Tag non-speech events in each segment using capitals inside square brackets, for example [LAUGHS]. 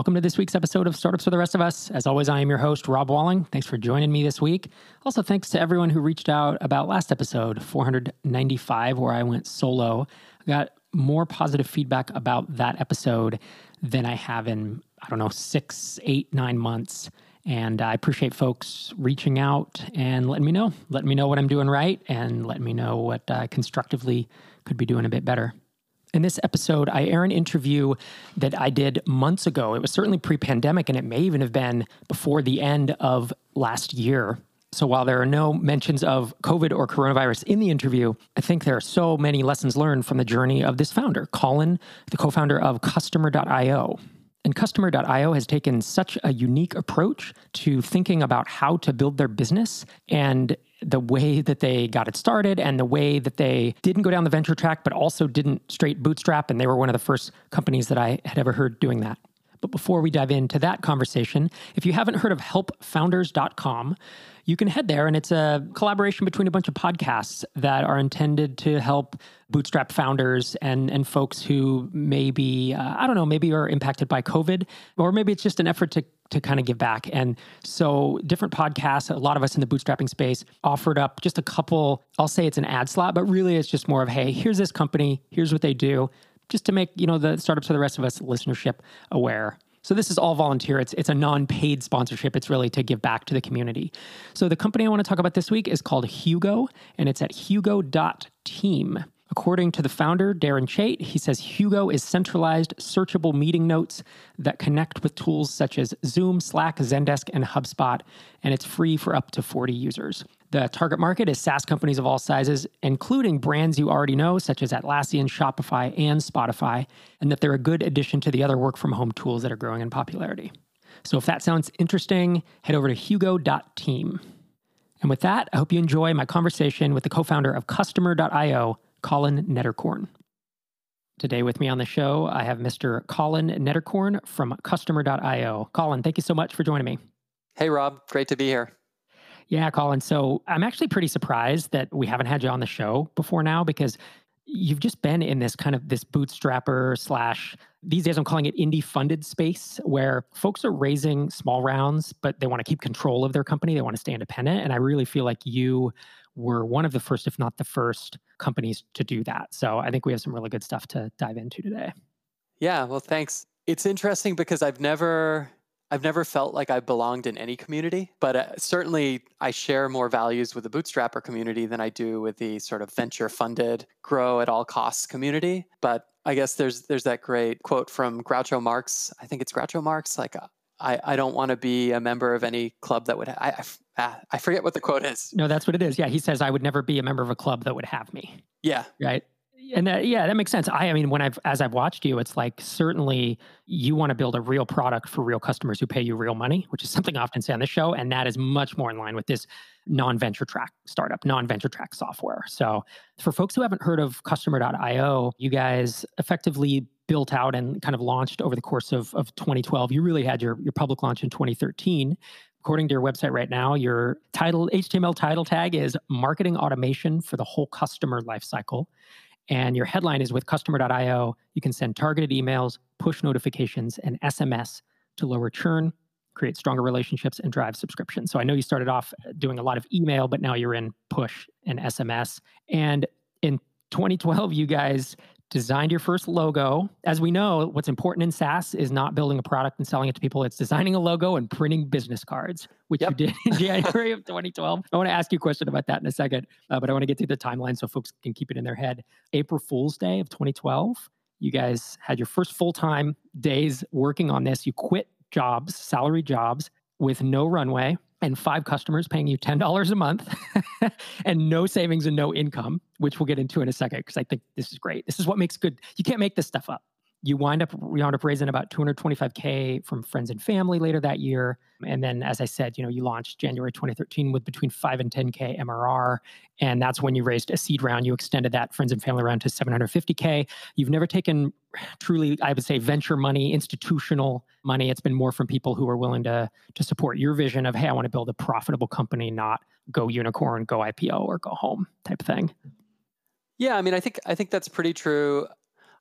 Welcome to this week's episode of Startups for the Rest of Us. As always, I am your host, Rob Walling. Thanks for joining me this week. Also, thanks to everyone who reached out about last episode, 495, where I went solo. I got more positive feedback about that episode than I have in, I don't know, six, eight, nine months. And I appreciate folks reaching out and letting me know, letting me know what I'm doing right, and letting me know what I constructively could be doing a bit better. In this episode, I air an interview that I did months ago. It was certainly pre pandemic, and it may even have been before the end of last year. So while there are no mentions of COVID or coronavirus in the interview, I think there are so many lessons learned from the journey of this founder, Colin, the co founder of Customer.io. And Customer.io has taken such a unique approach to thinking about how to build their business and the way that they got it started and the way that they didn't go down the venture track, but also didn't straight bootstrap. And they were one of the first companies that I had ever heard doing that. But before we dive into that conversation, if you haven't heard of helpfounders.com, you can head there and it's a collaboration between a bunch of podcasts that are intended to help bootstrap founders and and folks who maybe uh, I don't know maybe are impacted by COVID or maybe it's just an effort to to kind of give back. And so different podcasts, a lot of us in the bootstrapping space offered up just a couple, I'll say it's an ad slot, but really it's just more of, hey, here's this company, here's what they do, just to make, you know, the startups for the rest of us listenership aware. So this is all volunteer. It's it's a non-paid sponsorship. It's really to give back to the community. So the company I want to talk about this week is called Hugo, and it's at hugo.team. According to the founder, Darren Chait, he says Hugo is centralized, searchable meeting notes that connect with tools such as Zoom, Slack, Zendesk, and HubSpot, and it's free for up to 40 users. The target market is SaaS companies of all sizes, including brands you already know, such as Atlassian, Shopify, and Spotify, and that they're a good addition to the other work from home tools that are growing in popularity. So if that sounds interesting, head over to hugo.team. And with that, I hope you enjoy my conversation with the co founder of Customer.io, Colin Nederkoorn. Today, with me on the show, I have Mr. Colin Nederkoorn from Customer.io. Colin, thank you so much for joining me. Hey, Rob. Great to be here. Yeah, Colin. So I'm actually pretty surprised that we haven't had you on the show before now because you've just been in this kind of this bootstrapper slash these days i'm calling it indie funded space where folks are raising small rounds but they want to keep control of their company they want to stay independent and i really feel like you were one of the first, if not the first, companies to do that. So I think we have some really good stuff to dive into today. Yeah, well, thanks. It's interesting because I've never I've never felt like I belonged in any community, but uh, certainly I share more values with the bootstrapper community than I do with the sort of venture funded, grow at all costs community. But I guess there's there's that great quote from Groucho Marx. I think it's Groucho Marx, like uh, I, I don't want to be a member of any club that would. Ha- I, I, I forget what the quote is. No, that's what it is. Yeah, he says I would never be a member of a club that would have me. Yeah. Right. And that, yeah, that makes sense. I, I mean, when I've as I've watched you, it's like certainly you want to build a real product for real customers who pay you real money, which is something I often say on the show, and that is much more in line with this non-venture track startup, non-venture track software. So, for folks who haven't heard of Customer.io, you guys effectively built out and kind of launched over the course of, of 2012. You really had your, your public launch in 2013. According to your website right now, your title HTML title tag is marketing automation for the whole customer lifecycle. And your headline is with customer.io, you can send targeted emails, push notifications, and SMS to lower churn, create stronger relationships, and drive subscriptions. So I know you started off uh, doing a lot of email, but now you're in push and SMS. And in 2012, you guys designed your first logo. As we know, what's important in SaaS is not building a product and selling it to people. It's designing a logo and printing business cards, which yep. you did in [LAUGHS] January of 2012. I want to ask you a question about that in a second, uh, but I want to get through the timeline so folks can keep it in their head. April Fool's Day of 2012, you guys had your first full time days working on this. You quit jobs, salary jobs with no runway and five customers paying you $10 a month [LAUGHS] and no savings and no income, which we'll get into in a second because I think this is great. This is what makes good. You can't make this stuff up you wind up we wound up raising about 225k from friends and family later that year. And then as i said you know you launched january 2013 with between 5 and 10k mrr and that's when you raised a seed round. You extended that friends and family round to 750k you've never taken truly i would say venture money institutional money. It's been more from people who are willing to to support your vision of hey i want to build a profitable company not go unicorn go ipo or go home type thing. Yeah, I mean, I think I think that's pretty true.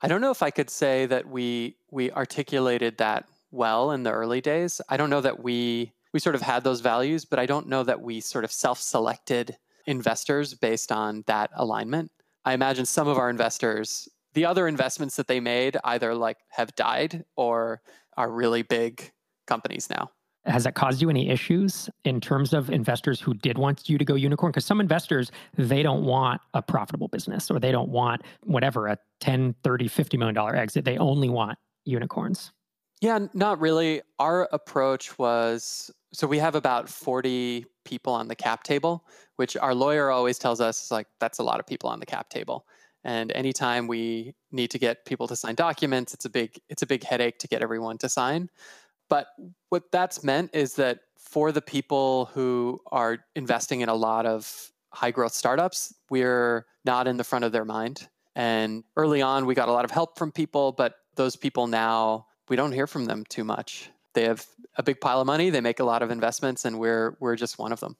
I don't know if I could say that we we articulated that well in the early days. I don't know that we we sort of had those values, but I don't know that we sort of self-selected investors based on that alignment. I imagine some of our investors, the other investments that they made either like have died or are really big companies now. Has that caused you any issues in terms of investors who did want you to go unicorn? Because some investors, they don't want a profitable business or they don't want whatever, a 10, 30, 50 million dollar exit. They only want unicorns. Yeah, not really. Our approach was so we have about 40 people on the cap table, which our lawyer always tells us like that's a lot of people on the cap table. And anytime we need to get people to sign documents, it's a big it's a big headache to get everyone to sign. But what that's meant is that for the people who are investing in a lot of high growth startups, we're not in the front of their mind. And early on, we got a lot of help from people, but those people now we don't hear from them too much. They have a big pile of money, they make a lot of investments, and we're we're just one of them.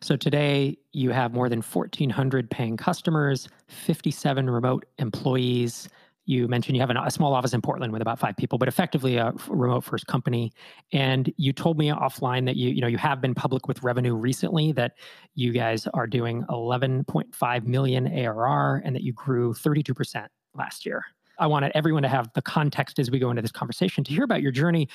So today you have more than 1,400 paying customers, 57 remote employees. You mentioned you have a small office in Portland with about five people, but effectively a remote first company. And you told me offline that you, you know, you have been public with revenue recently that you guys are doing 11.5 million ARR and that you grew 32% last year. I wanted everyone to have the context as we go into this conversation to hear about your journey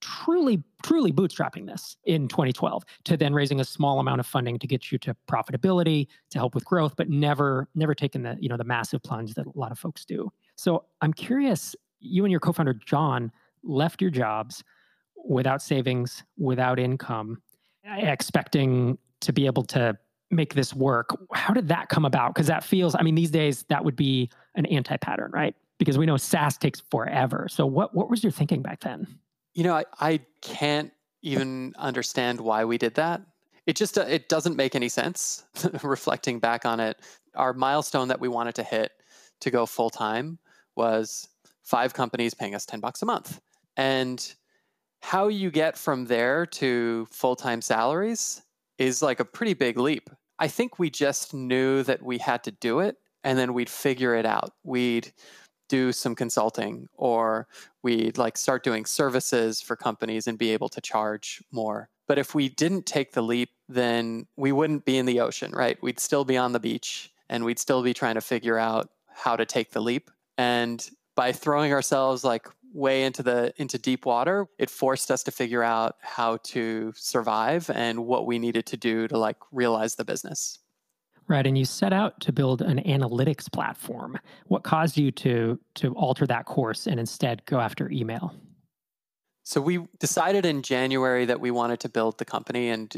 truly truly bootstrapping this in 2012 to then raising a small amount of funding to get you to profitability to help with growth but never never taking the you know the massive plunge that a lot of folks do so i'm curious you and your co-founder john left your jobs without savings without income eh, expecting to be able to make this work how did that come about because that feels i mean these days that would be an anti-pattern right because we know SaaS takes forever. So what what was your thinking back then? You know, I, I can't even understand why we did that. It just uh, it doesn't make any sense [LAUGHS] reflecting back on it. Our milestone that we wanted to hit to go full time was five companies paying us 10 bucks a month. And how you get from there to full-time salaries is like a pretty big leap. I think we just knew that we had to do it and then we'd figure it out. We'd do some consulting or we'd like start doing services for companies and be able to charge more. But if we didn't take the leap, then we wouldn't be in the ocean, right? We'd still be on the beach and we'd still be trying to figure out how to take the leap. And by throwing ourselves like way into the into deep water, it forced us to figure out how to survive and what we needed to do to like realize the business. Right, and you set out to build an analytics platform. What caused you to to alter that course and instead go after email? So we decided in January that we wanted to build the company and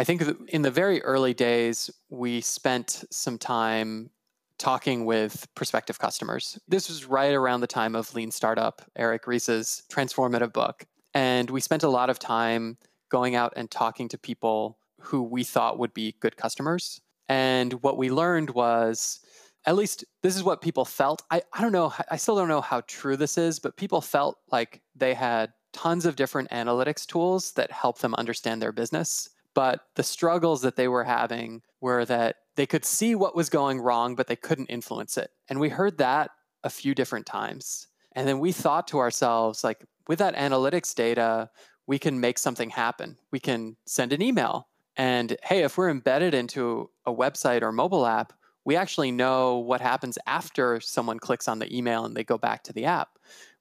I think in the very early days we spent some time talking with prospective customers. This was right around the time of Lean Startup, Eric Ries's transformative book. And we spent a lot of time going out and talking to people who we thought would be good customers and what we learned was, at least this is what people felt. I, I don't know, I still don't know how true this is, but people felt like they had tons of different analytics tools that help them understand their business. But the struggles that they were having were that they could see what was going wrong, but they couldn't influence it. And we heard that a few different times. And then we thought to ourselves, like, with that analytics data, we can make something happen. We can send an email and hey, if we're embedded into a website or mobile app, we actually know what happens after someone clicks on the email and they go back to the app.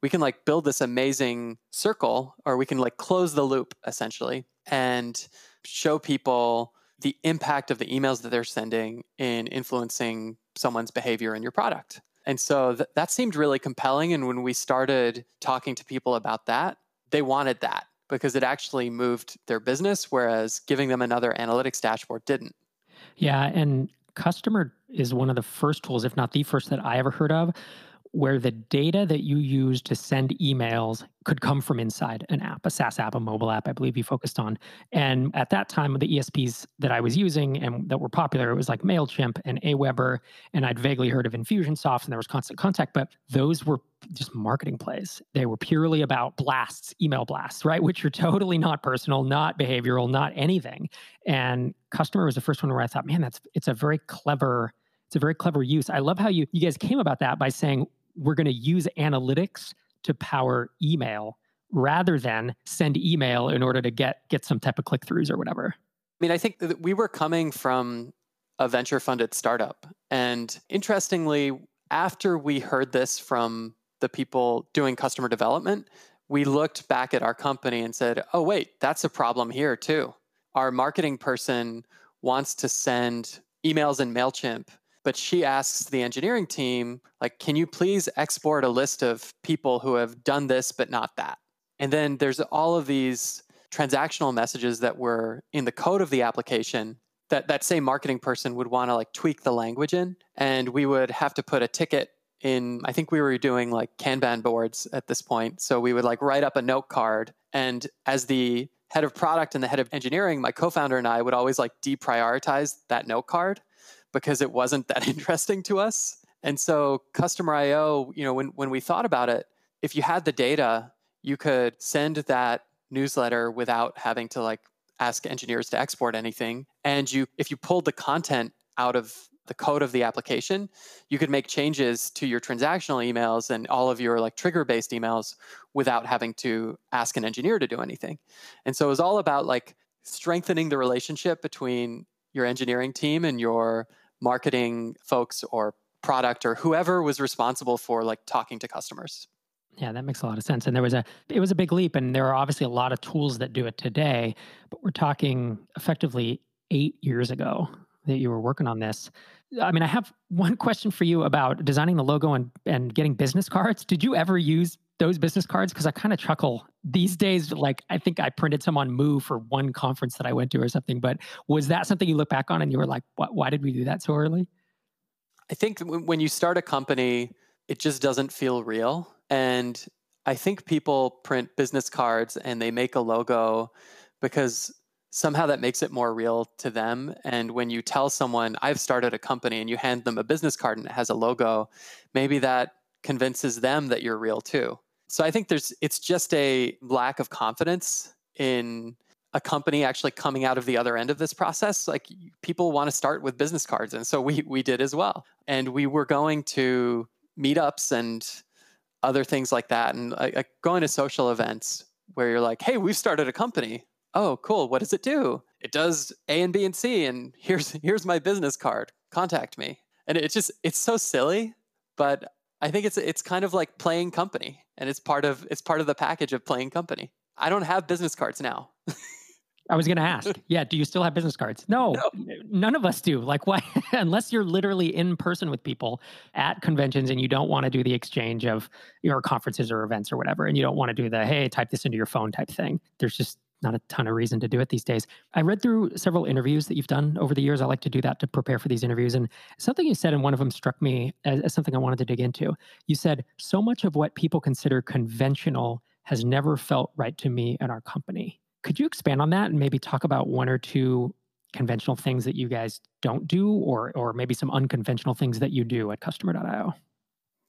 We can like build this amazing circle or we can like close the loop essentially and show people the impact of the emails that they're sending in influencing someone's behavior in your product. And so th- that seemed really compelling. And when we started talking to people about that, they wanted that because it actually moved their business, whereas giving them another analytics dashboard didn't. Yeah. And customer is one of the first tools, if not the first, that I ever heard of where the data that you use to send emails could come from inside an app, a SaaS app, a mobile app, I believe you focused on. And at that time, the ESPs that I was using and that were popular, it was like MailChimp and Aweber. And I'd vaguely heard of Infusionsoft and there was constant contact, but those were just marketing plays. They were purely about blasts, email blasts, right? Which are totally not personal, not behavioral, not anything. And customer was the first one where I thought, man, that's it's a very clever it's a very clever use. I love how you you guys came about that by saying we're going to use analytics to power email rather than send email in order to get get some type of click throughs or whatever. I mean, I think that we were coming from a venture funded startup. And interestingly, after we heard this from the people doing customer development, we looked back at our company and said, oh, wait, that's a problem here too. Our marketing person wants to send emails in MailChimp, but she asks the engineering team, like, can you please export a list of people who have done this but not that? And then there's all of these transactional messages that were in the code of the application that that same marketing person would want to like tweak the language in. And we would have to put a ticket in i think we were doing like kanban boards at this point. So we would like write up a note card. And as the head of product and the head of engineering my co-founder and i would always like deprioritize that note card because it wasn't that [LAUGHS] interesting to us and so customer io you know when, when we thought about it if you had the data you could send that newsletter without having to like ask engineers to export anything. And you, if you pulled the content out of the code of the application, you could make changes to your transactional emails and all of your like trigger based emails without having to ask an engineer to do anything. And so it was all about like strengthening the relationship between your engineering team and your marketing folks or product or whoever was responsible for like talking to customers. Yeah, that makes a lot of sense. And there was a it was a big leap and there are obviously a lot of tools that do it today, but we're talking effectively 8 years ago that you were working on this. I mean, I have one question for you about designing the logo and and getting business cards. Did you ever use those business cards because I kind of chuckle these days. Like I think I printed some on Moo for one conference that I went to or something. But was that something you look back on and you were like, "Why did we do that so early?" I think when you start a company, it just doesn't feel real. And I think people print business cards and they make a logo because somehow that makes it more real to them. And when you tell someone, I've started a company, and you hand them a business card and it has a logo, maybe that convinces them that you're real too. So I think there's it's just a lack of confidence in a company actually coming out of the other end of this process. Like people want to start with business cards. And so we we did as well. And we were going to meetups and other things like that, and like going to social events where you're like, "Hey, we've started a company. Oh, cool. What does it do? It does A and B and C, and here's here's my business card. Contact me." And it's just it's so silly, but I think it's it's kind of like playing company, and it's part of it's part of the package of playing company. I don't have business cards now. I was going to ask, [LAUGHS] yeah, do you still have business cards? No, no. none of us do. Like, why? [LAUGHS] Unless you're literally in person with people at conventions and you don't want to do the exchange of your conferences or events or whatever, and you don't want to do the, hey, type this into your phone type thing. There's just not a ton of reason to do it these days. I read through several interviews that you've done over the years. I like to do that to prepare for these interviews. And something you said in one of them struck me as, as something I wanted to dig into. You said, so much of what people consider conventional has never felt right to me at our company. Could you expand on that and maybe talk about one or two conventional things that you guys don't do or or maybe some unconventional things that you do at customer.io?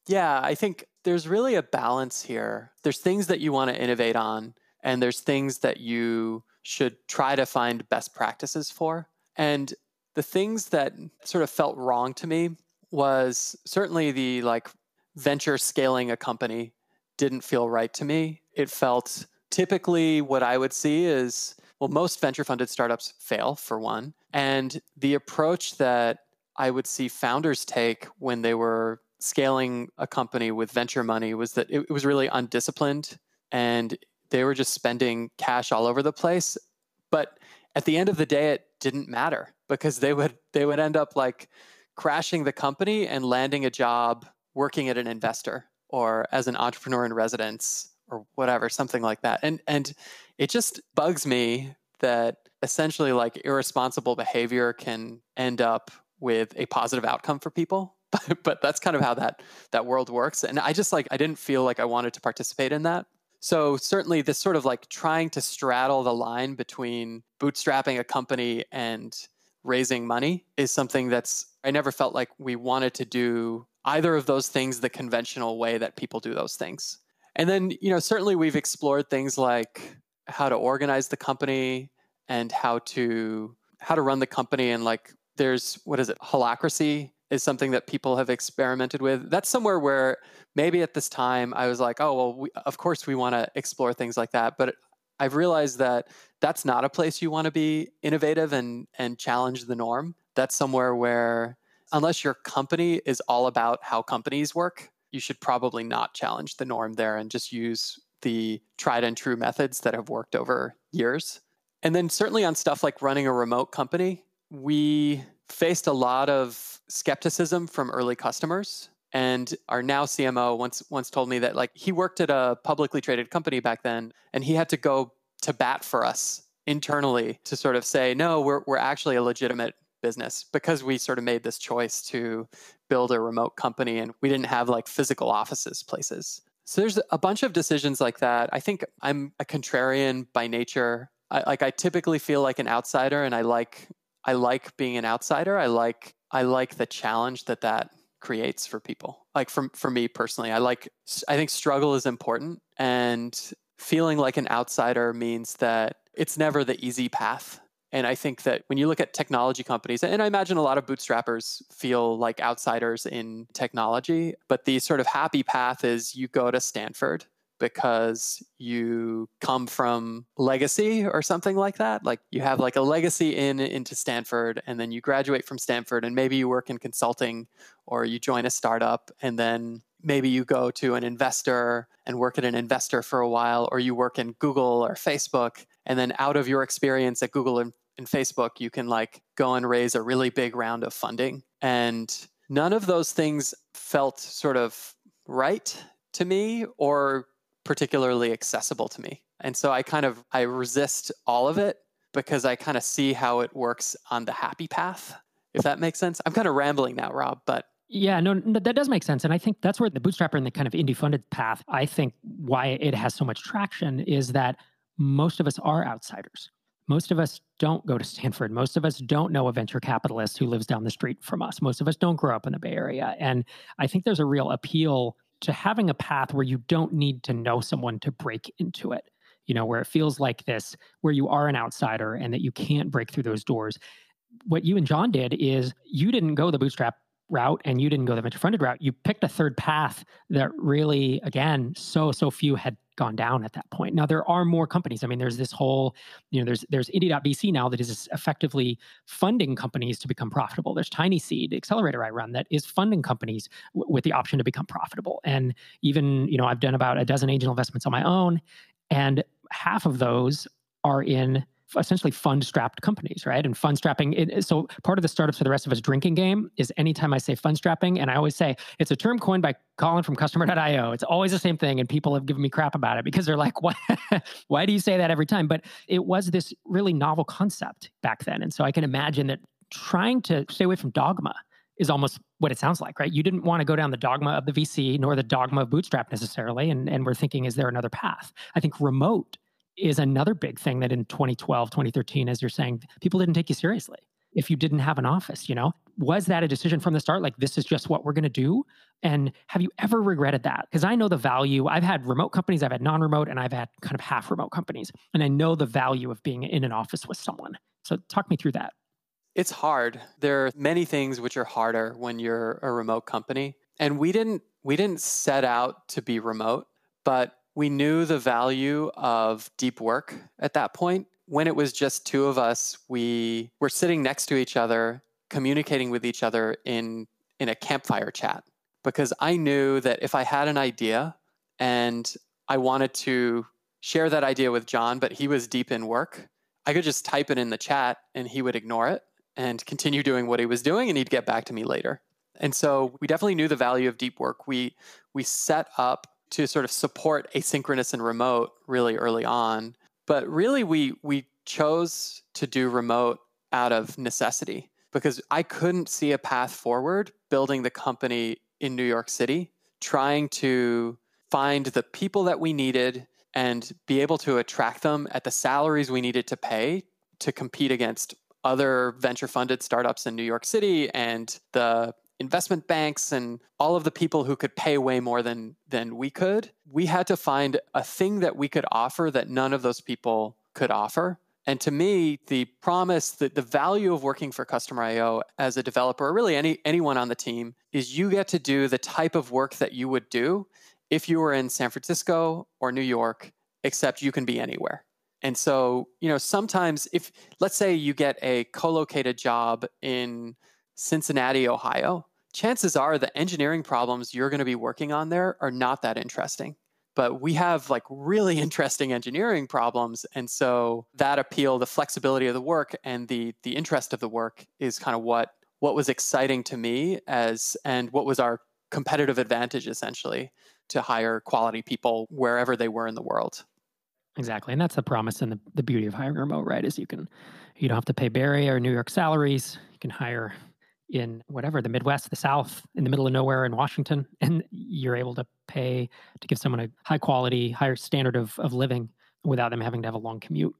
Yeah, I think there's really a balance here. There's things that you want to innovate on and there's things that you should try to find best practices for. And the things that sort of felt wrong to me was certainly the like venture scaling a company didn't feel right to me. It felt typically what I would see is well, most venture funded startups fail for one. And the approach that I would see founders take when they were scaling a company with venture money was that it, was really undisciplined and they were just spending cash all over the place. But at the end of the day, it didn't matter because they would they would end up like crashing the company and landing a job working at an investor or as an entrepreneur in residence or whatever, something like that. And and it just bugs me that essentially like irresponsible behavior can end up with a positive outcome for people. [LAUGHS] But, but that's kind of how that that world works. And I just like I didn't feel like I wanted to participate in that. So certainly this sort of like trying to straddle the line between bootstrapping a company and raising money is something that's I never felt like we wanted to do either of those things the conventional way that people do those things. And then, you know, certainly we've explored things like how to organize the company and how to how to run the company and like there's what is it holacracy is something that people have experimented with. That's somewhere where maybe at this time I was like, oh, well, we, of course we want to explore things like that. But I've realized that that's not a place you want to be innovative and, and challenge the norm. That's somewhere where, unless your company is all about how companies work, you should probably not challenge the norm there and just use the tried and true methods that have worked over years. And then, certainly on stuff like running a remote company, we faced a lot of skepticism from early customers. And our now CMO once once told me that like he worked at a publicly traded company back then, and he had to go to bat for us internally to sort of say, no, we're we're actually a legitimate business because we sort of made this choice to build a remote company and we didn't have like physical offices places. So there's a bunch of decisions like that. I think I'm a contrarian by nature. I, like I typically feel like an outsider and I like I like being an outsider. I like I like the challenge that that creates for people. Like for for me personally, I like I think struggle is important and feeling like an outsider means that it's never the easy path. And I think that when you look at technology companies, and I imagine a lot of bootstrappers feel like outsiders in technology, but the sort of happy path is you go to Stanford because you come from legacy or something like that? Like you have like a legacy in into stanford and then you graduate from stanford and maybe you work in consulting or you join a startup and then maybe you go to an investor and work at an investor for a while or you work in google or facebook and then out of your experience at google and, and facebook you can like go and raise a really big round of funding. And none of those things felt sort of right to me or particularly accessible to me. And so I kind of I resist all of it because I kind of see how it works on the happy path. If that makes sense. I'm kind of rambling now, Rob, but yeah, no, no, that does make sense. And I think that's where the bootstrapper and the kind of indie funded path, I think why it has so much traction is that most of us are outsiders. Most of us don't go to Stanford. Most of us don't know a venture capitalist who lives down the street from us. Most of us don't grow up in the Bay Area. And I think there's a real appeal to having a path where you don't need to know someone to break into it you know where it feels like this where you are an outsider and that you can't break through those doors. What you and john did is you didn't go the bootstrap route and you didn't go the venture funded route. You picked a third path that really again so so few had gone down at that point. Now there are more companies. I mean, there's this whole, you know, there's there's Indie.vc now that is effectively funding companies to become profitable. There's Tiny Seed accelerator I run that is funding companies w- with the option to become profitable. And even, you know, I've done about a dozen angel investments on my own, and half of those are in essentially fund strapped companies, right? And fund strapping. It, so part of the startups for the rest of us drinking game is anytime I say fund strapping, and I always say it's a term coined by Colin from Customer.io. It's always the same thing, and people have given me crap about it because they're like, [LAUGHS] "Why? why do you say that every time?" But it was this really novel concept back then, and so I can imagine that trying to stay away from dogma is almost what it sounds like, right? You didn't want to go down the dogma of the VC nor the dogma of bootstrap necessarily. And, and we're thinking, is there another path? I think remote is another big thing that in 2012, 2013, as you're saying, people didn't take you seriously if you didn't have an office, you know? Was that a decision from the start? Like, this is just what we're going to do? And have you ever regretted that? Because I know the value. I've had remote companies, I've had non remote, and I've had kind of half remote companies. And I know the value of being in an office with someone. So, talk me through that. It's hard. There are many things which are harder when you're a remote company. And we didn't we didn't set out to be remote, but we knew the value of deep work at that point. When it was just two of us, we were sitting next to each other, communicating with each other in, in a campfire chat. Because I knew that if I had an idea and I wanted to share that idea with John, but he was deep in work, I could just type it in the chat and he would ignore it and continue doing what he was doing and he'd get back to me later. And so we definitely knew the value of deep work. We we set up to sort of support asynchronous and remote really early on. But really, we we chose to do remote out of necessity because I couldn't see a path forward building the company in New York City, trying to find the people that we needed and be able to attract them at the salaries we needed to pay to compete against other venture funded startups in New York City and the investment banks and all of the people who could pay way more than than we could we had to find a thing that we could offer that none of those people could offer And to me, the promise that the value of working for Customer IO as a developer, or really any anyone on the team, is you get to do the type of work that you would do if you were in San Francisco or New York, except you can be anywhere. And so, you know, sometimes if let's say you get a co-located job in Cincinnati, Ohio, chances are the engineering problems you're going to be working on there are not that interesting. But we have like really [LAUGHS] interesting engineering problems and so that appeal the flexibility of the work and the the interest of the work is kind of what what was exciting to me as and what was our competitive advantage essentially to hire quality people wherever they were in the world. Exactly and that's the promise and the, the beauty of hiring remote right is you can you don't have to pay area or new york salaries you can hire in whatever the Midwest, the South, in the middle of nowhere in Washington, [LAUGHS] and you're able to pay to give someone a high quality, higher standard of, of living without them having to have a long commute.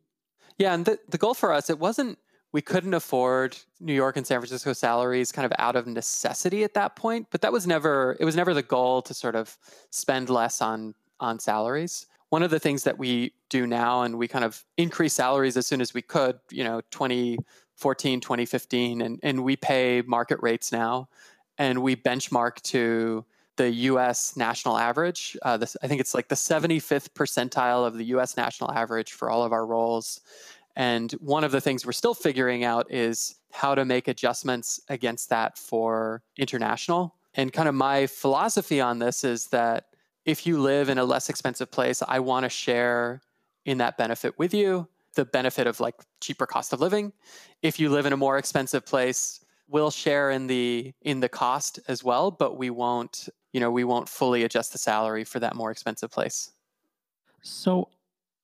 Yeah, and the, the goal for us, it wasn't we couldn't afford New York and San Francisco salaries kind of out of necessity at that point, but that was never it was never the goal to sort of spend less on on salaries. One of the things that we do now and we kind of increase salaries as soon as we could, you know, 20 2014, 2015, and, and we pay market rates now, and we benchmark to the U.S. national average. Uh, this, I think it's like the 75th percentile of the U.S. national average for all of our roles. And one of the things we're still figuring out is how to make adjustments against that for international. And kind of my philosophy on this is that if you live in a less expensive place, I want to share in that benefit with you the benefit of like cheaper cost of living. If you live in a more expensive place, we'll share in the in the cost as well, but we won't, you know, we won't fully adjust the salary for that more expensive place. So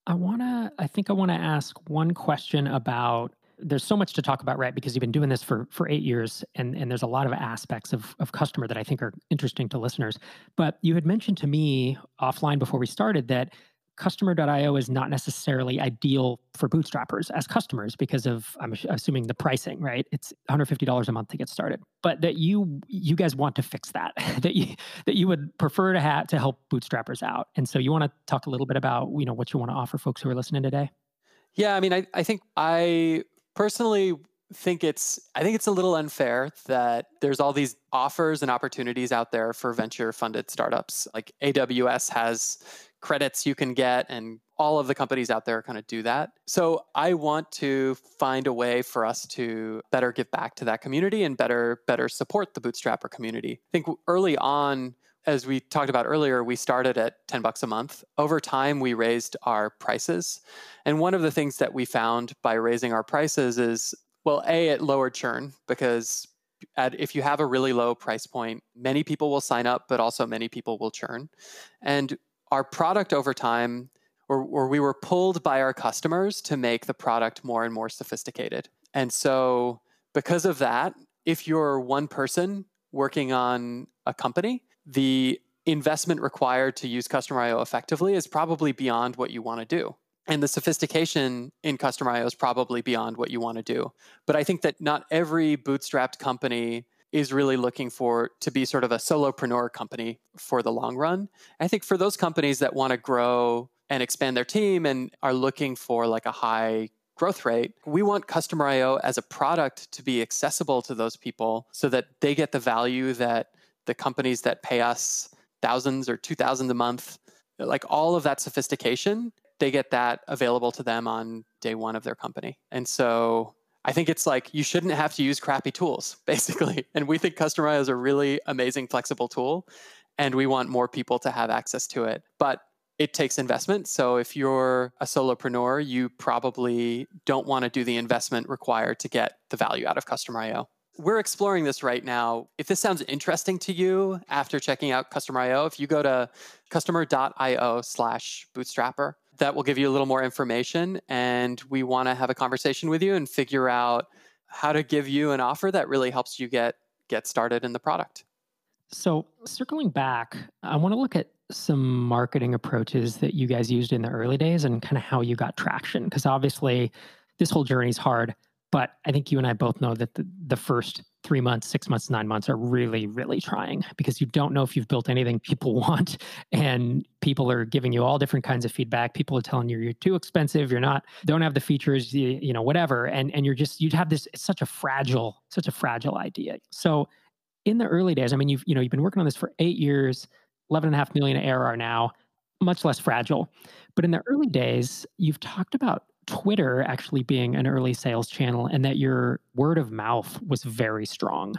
I want to I think I want to ask one question about there's so much to talk about, right? Because you've been doing this for for eight years, and and there's a lot of aspects of of customer that I think are interesting to listeners. But you had mentioned to me offline before we started that customer.io is not necessarily ideal for bootstrappers as customers because of i'm assuming the pricing right? It's $150 a month to get started. But that you you guys want to fix that [LAUGHS] that you that you would prefer to have to help bootstrappers out. And so you want to talk a little bit about you know what you want to offer folks who are listening today? Yeah i mean i, I think i personally think it's i think it's a little unfair that there's all these offers and opportunities out there for venture funded startups. Like aws has credits you can get and all of the companies out there kind of do that. So I want to find a way for us to better give back to that community and better better support the bootstrapper community. I think early on as we talked about earlier, we started at 10 bucks a month. Over time, we raised our prices. And one of the things that we found by raising our prices is well, A, it lowered churn because at, if you have a really low price point, many people will sign up, but also many people will churn. And our product over time, or, or we were pulled by our customers to make the product more and more sophisticated. And so, because of that, if you're one person working on a company, the investment required to use Customer IO effectively is probably beyond what you want to do. And the sophistication in Customer IO is probably beyond what you want to do. But I think that not every bootstrapped company is really looking for to be sort of a solopreneur company for the long run. I think for those companies that want to grow and expand their team and are looking for like a high growth rate, we want Customer IO as a product to be accessible to those people so that they get the value that the companies that pay us thousands or 2000 a month like all of that sophistication they get that available to them on day one of their company and so I think it's like you shouldn't have to use crappy tools, [LAUGHS] basically. And we think Customer IO is a really amazing, flexible tool, and we want more people to have access to it. But it takes investment. So if you're a solopreneur, you probably don't want to do the investment required to get the value out of Customer IO. We're exploring this right now. If this sounds interesting to you after checking out Customer IO, if you go to customer.io slash bootstrapper, that will give you a little more information. And we want to have a conversation with you and figure out how to give you an offer that really helps you get get started in the product. So, circling back, I want to look at some marketing approaches that you guys used in the early days and kind of how you got traction. Because obviously, this whole journey is hard, but I think you and I both know that the, the first three months, six months, nine months are really, really trying because you don't know if you've built anything people [LAUGHS] want. And people are giving you all different kinds of feedback. People are telling you you're too expensive, you're not, don't have the features, you, you know, whatever. And and you're just, you'd have this, it's such a fragile, such a fragile idea. So in the early days, I mean, you've, you know, you've been working on this for eight years, 11 and a half million ARR now, much less fragile. But in the early days, you've talked about Twitter actually being an early sales channel and that your word of mouth was very strong.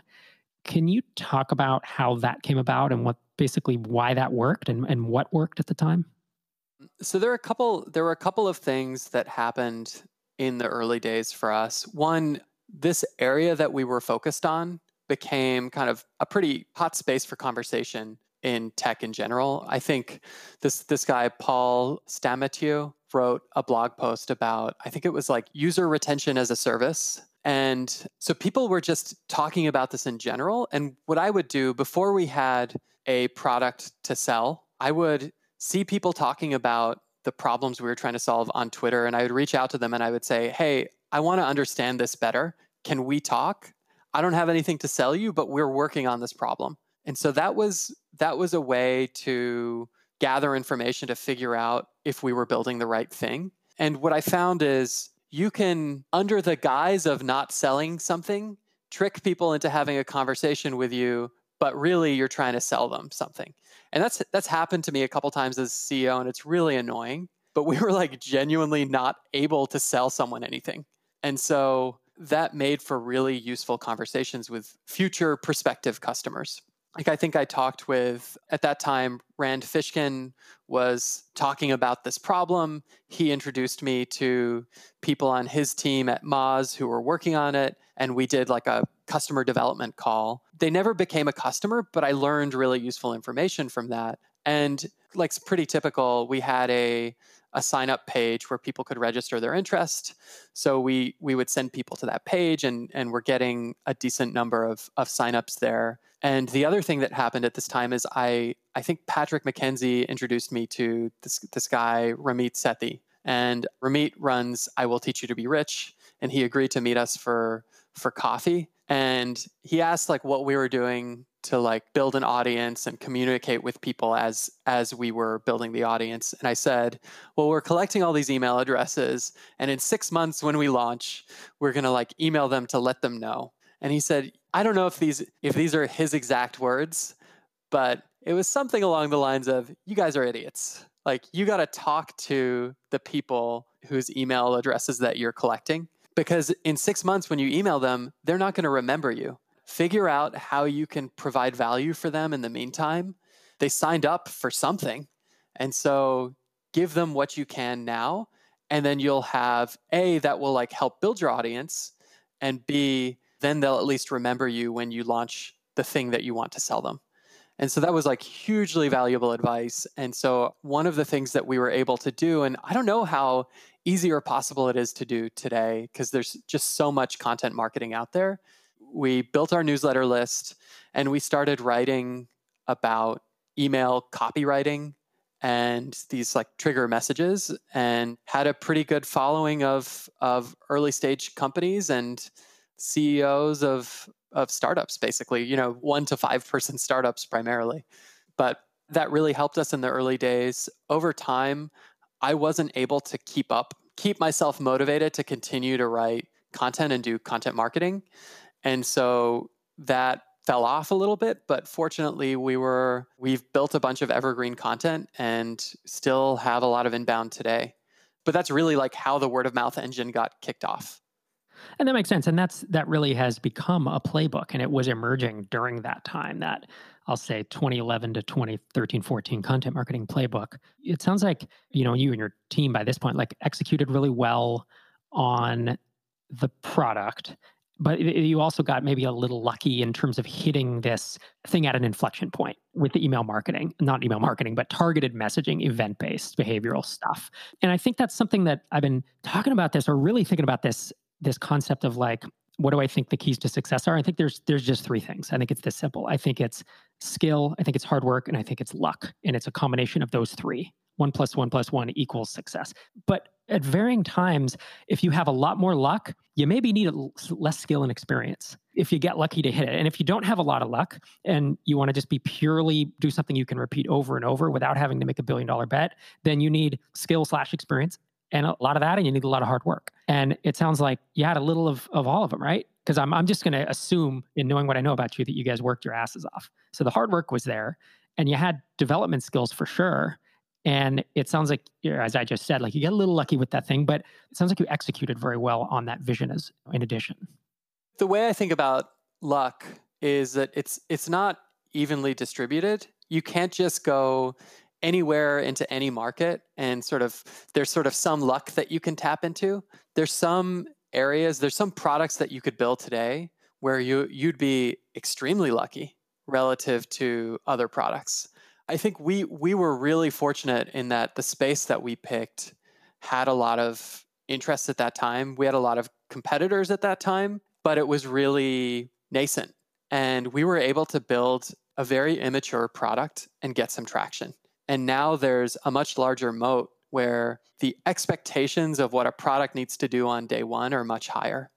Can you talk about how that came about and what basically why that worked and, and what worked at the time? So there are a couple there were a couple of things that happened in the early days for us. One, this area that we were focused on became kind of a pretty hot space for conversation in tech in general. I think this this guy Paul Stamatiou wrote a blog post about I think it was like user retention as a service. And so people were just talking about this in general. And what I would do before we had a product to sell, I would see people talking about the problems we were trying to solve on Twitter. And I would reach out to them and I would say, Hey, I want to understand this better. Can we talk? I don't have anything to sell you, but we're working on this problem. And so that was that was a way to gather information to figure out if we were building the right thing. And what I found is you can, under the guise of not selling something, trick people into having a conversation with you, but really you're trying to sell them something. And that's that's happened to me a couple times as CEO, and it's really annoying. But we were like genuinely not able to sell someone anything. And so that made for really useful conversations with future prospective customers like I think I talked with at that time Rand Fishkin was talking about this problem. He introduced me to people on his team at Moz who were working on it and we did like a customer development call. They never became a customer, but I learned really useful information from that. And like it's pretty typical, we had a a sign up page where people could register their interest. So we we would send people to that page and and we're getting a decent number of of signups there. And the other thing that happened at this time is I I think Patrick McKenzie introduced me to this this guy Ramit Sethi. And Ramit runs I Will Teach You to Be Rich, and he agreed to meet us for for coffee. And he asked like what we were doing to like build an audience and communicate with people as as we were building the audience and i said well we're collecting all these email addresses and in 6 months when we launch we're going to like email them to let them know and he said I don't know if these if these are his exact words, but it was something along the lines of you guys are idiots. Like you got to talk to the people whose email addresses that you're collecting because in 6 months when you email them, they're not going to remember you. Figure out how you can provide value for them in the meantime. They signed up for something. And so give them what you can now and then you'll have a that will like help build your audience and b then they'll at least remember you when you launch the thing that you want to sell them. And so that was like hugely valuable advice. And so one of the things that we were able to do, and I don't know how easy or possible it is to do today because there's just so much content marketing out there. We built our newsletter list and we started writing about email copywriting and these like trigger messages and had a pretty good following of of early stage companies and CEOs of of startups, basically, you know, one to five person startups primarily. But that really helped us in the early days. Over time, I wasn't able to keep up, keep myself motivated to continue to write content and do content marketing. And so that fell off a little bit, but fortunately we were we've built a bunch of evergreen content and still have a lot of inbound today. But that's really like how the word of mouth engine got kicked off. And that makes sense. And that's that really has become a playbook. And it was emerging during that time, that I'll say 2011 to 2013, 14 content marketing playbook. It sounds like, you know, you and your team by this point, like executed really well on the product. But you also got maybe a little lucky in terms of hitting this thing at an inflection point with the email marketing, not email marketing, but targeted messaging, event based behavioral stuff. And I think that's something that I've been talking about this or really thinking about this this concept of like what do I think the keys to success are? I think there's there's just three things. I think it's this simple. I think it's skill, I think it's hard work, and I think it's luck. And it's a combination of those three. one plus one plus one equals success. But at varying times, if you have a lot more luck, you maybe need less skill and experience if you get lucky to hit it. And if you don't have a lot of luck and you want to just be purely do something you can repeat over and over without having to make a billion dollar bet, then you need skill slash experience and a lot of that, and you need a lot of hard work. And it sounds like you had a little of, of all of them, right? Because I'm, I'm just going to assume, in knowing what I know about you, that you guys worked your asses off. So the hard work was there, and you had development skills for sure. And it sounds like, as I just said, like you get a little lucky with that thing, but it sounds like you executed very well on that vision as in addition. The way I think about luck is that it's it's not evenly distributed. You can't just go anywhere into any market and sort of there's sort of some luck that you can tap into. There's some areas, there's some products that you could build today where you you'd be extremely lucky relative to other products. I think we we were really fortunate in that the space that we picked had a lot of interest at that time. We had a lot of competitors at that time, but it was really nascent. And we were able to build a very immature product and get some traction. And now there's a much larger moat where the expectations of what a product needs to do on day one are much higher.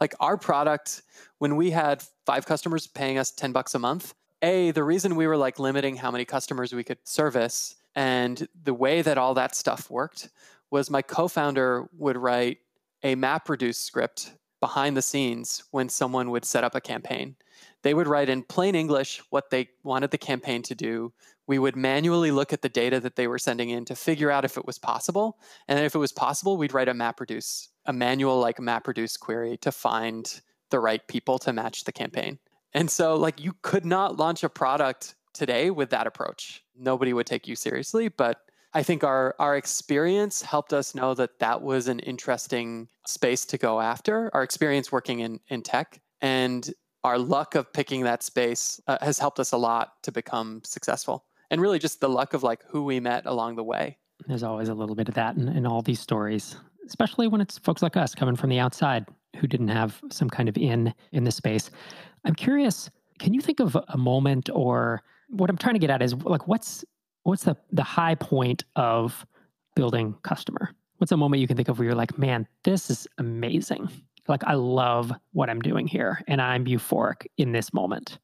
Like our product, when we had five customers paying us 10 bucks a month, a, the reason we were like limiting how many customers we could service and the way that all that stuff worked was my co founder would write a MapReduce script behind the scenes when someone would set up a campaign. They would write in plain English what they wanted the campaign to do. We would manually look at the data that they were sending in to figure out if it was possible. And if it was possible, we'd write a MapReduce, a manual like MapReduce query to find the right people to match the campaign. And so, like, you could not launch a product today with that approach. Nobody would take you seriously. But I think our, our experience helped us know that that was an interesting space to go after. Our experience working in, in tech and our luck of picking that space uh, has helped us a lot to become successful. And really, just the luck of like who we met along the way. There's always a little bit of that in, in all these stories, especially when it's folks like us coming from the outside who didn't have some kind of in in the space. I'm curious, can you think of a moment or what I'm trying to get at is like what's what's the the high point of building customer? What's a moment you can think of where you're like, man, this is amazing. Like I love what I'm doing here and I'm euphoric in this moment.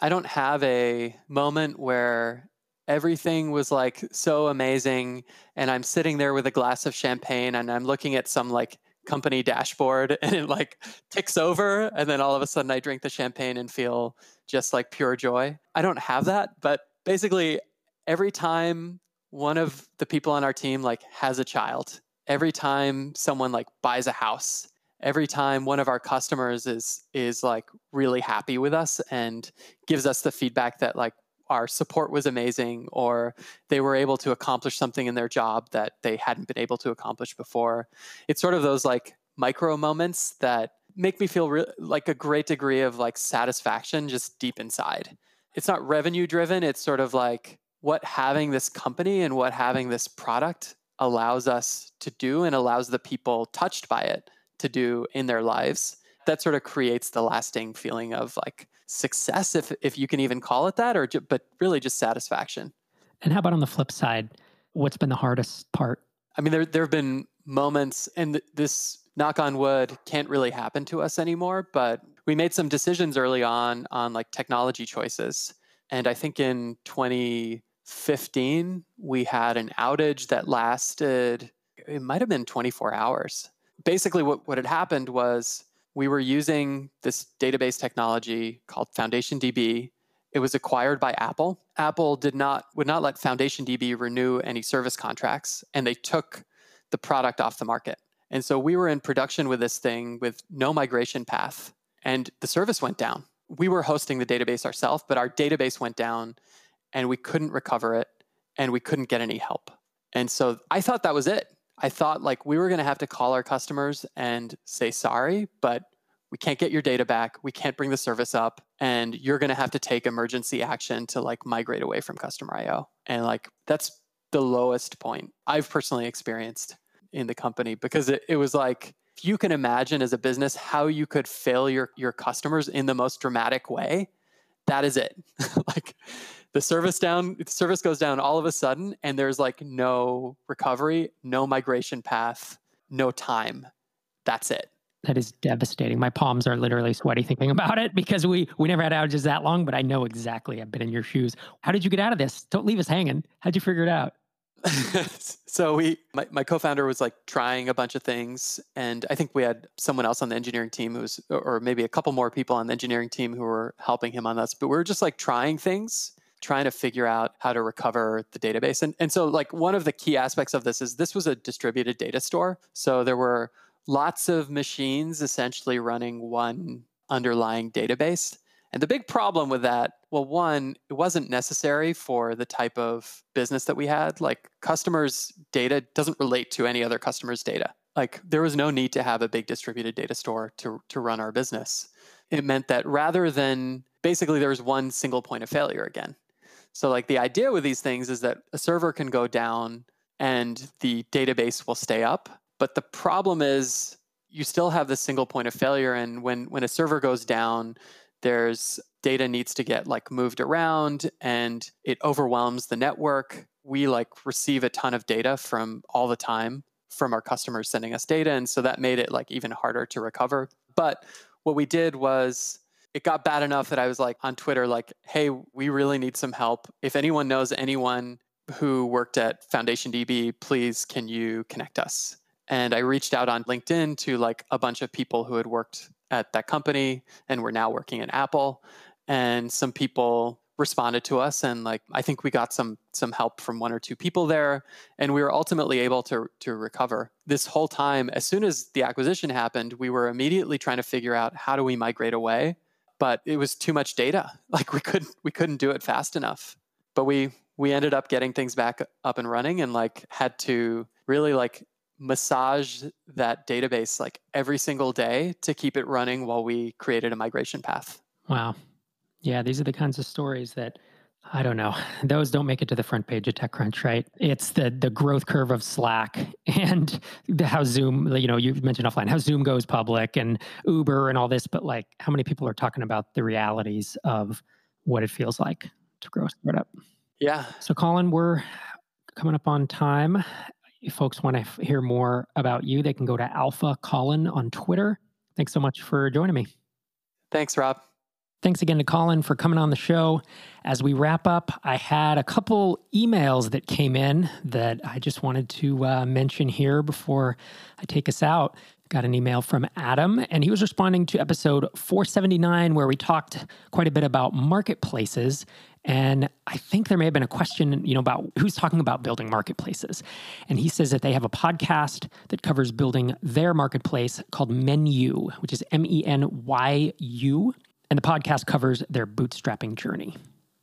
I don't have a moment where everything was like so amazing and I'm sitting there with a glass of champagne and I'm looking at some like company dashboard [LAUGHS] and it like ticks over and then all of a sudden I drink the champagne and feel just like pure joy. I don't have that, but basically every time one of the people on our team like has a child, every time someone like buys a house, every time one of our customers is is like really happy with us and gives us the feedback that like our support was amazing or they were able to accomplish something in their job that they hadn't been able to accomplish before. It's sort of those like micro moments that make me feel re- like a great degree of like satisfaction just deep inside. It's not revenue driven, it's sort of like what having this company and what having this product allows us to do and allows the people touched by it to do in their lives. That sort of creates the lasting feeling of like success if if you can even call it that or ju- but really just satisfaction. And how about on the flip side what's been the hardest part? I mean there there have been moments and this knock on wood can't really happen to us anymore but we made some decisions early on on like technology choices. And i think in 2015 we had an outage that lasted it might have been 24 hours. Basically what, what had happened was we were using this database technology called Foundation DB. It was acquired by Apple. Apple did not would not let Foundation DB renew any service contracts, and they took the product off the market. And so we were in production with this thing with no migration path, and the service went down. We were hosting the database ourselves, but our database went down, and we couldn't recover it, and we couldn't get any help. And so I thought that was it. I thought like we were going to have to call our customers and say sorry, but we can't get your data back. We can't bring the service up, and you're going to have to take emergency action to like migrate away from customer IO. And like that's the lowest point I've personally experienced in the company because it, it was like you can imagine as a business how you could fail your, your customers in the most dramatic way, that is it. [LAUGHS] like the service down, the service goes down all of a sudden, and there's like no recovery, no migration path, no time. That's it. That is devastating. My palms are literally sweaty thinking about it because we we never had outages that long, but I know exactly. I've been in your shoes. How did you get out of this? Don't leave us hanging. How'd you figure it out? [LAUGHS] so we my, my co-founder was like trying a bunch of things and i think we had someone else on the engineering team who was or maybe a couple more people on the engineering team who were helping him on this but we were just like trying things trying to figure out how to recover the database. And, and so like one of the key aspects of this is this was a distributed data store. So there were lots of machines essentially running one underlying database and the big problem with that, well, one, it wasn't necessary for the type of business that we had. Like customers' data doesn't relate to any other customer's data. Like there was no need to have a big distributed data store to, to run our business. It meant that rather than basically there was one single point of failure again. So like the idea with these things is that a server can go down and the database will stay up. But the problem is you still have this single point of failure. And when, when a server goes down, there's data needs to get like moved around and it overwhelms the network. We like receive a ton of data from all the time from our customers sending us data and so that made it like even harder to recover. But what we did was it got bad enough that i was like on twitter like hey we really need some help. If anyone knows anyone who worked at foundation db please can you connect us? And i reached out on linkedin to like a bunch of people who had worked at that company and we're now working at Apple. And some people responded to us and like I think we got some some help from one or two people there and we were ultimately able to to recover. This whole time as soon as the acquisition happened, we were immediately trying to figure out how do we migrate away, but it was too much data. [LAUGHS] Like we couldn't we couldn't do it fast enough. But we we ended up getting things back up and running and like had to really like massage that database like every single day to keep it running while we created a migration path. Wow. Yeah, these are the kinds of stories that I don't know. [LAUGHS] Those don't make it to the front page of TechCrunch, right? It's the the growth curve of Slack [LAUGHS] and the, how Zoom, you know, you mentioned offline, how Zoom goes public and Uber and all this, but like how many people are talking about the realities of what it feels like to grow a startup? Yeah. So Colin, we're coming up on time if folks want to hear more about you, they can go to Alpha Colin on Twitter. Thanks so much for joining me. Thanks, Rob. Thanks again to Colin for coming on the show. As we wrap up, I had a couple emails that came in that I just wanted to uh, mention here before I take us out. Got an email from Adam, and he was responding to episode 479, where we talked quite a bit about marketplaces. And I think there may have been a question, you know, about who's talking about building marketplaces. And he says that they have a podcast that covers building their marketplace called Menyu, which is M E N Y U. And the podcast covers their bootstrapping journey.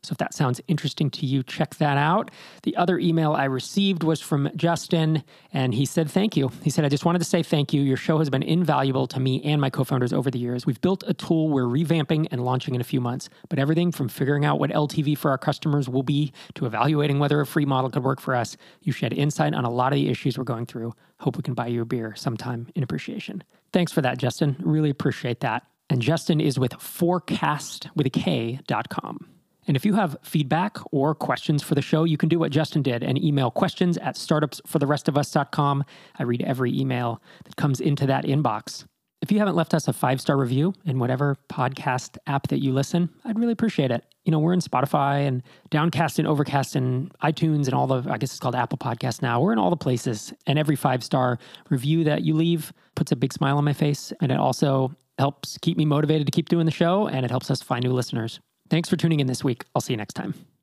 So if that sounds interesting to you, check that out. The other email I received was from Justin, and he said, Thank you. He said, I just wanted to say thank you. Your show has been invaluable to me and my co founders over the years. We've built a tool we're revamping and launching in a few months, but everything from figuring out what LTV for our customers will be to evaluating whether a free model could work for us, you shed insight on a lot of the issues we're going through. Hope we can buy you a beer sometime in appreciation. Thanks for that, Justin. Really appreciate that. And Justin is with forecast with a K.com. And if you have feedback or questions for the show, you can do what Justin did and email questions at startupsfortherestofus.com. I read every email that comes into that inbox. If you haven't left us a five star review in whatever podcast app that you listen, I'd really appreciate it. You know, we're in Spotify and Downcast and Overcast and iTunes and all the, I guess it's called Apple Podcasts now. We're in all the places. And every five star review that you leave puts a big smile on my face. And it also helps keep me motivated to keep doing the show and it helps us find new listeners. Thanks for tuning in this week. I'll see you next time.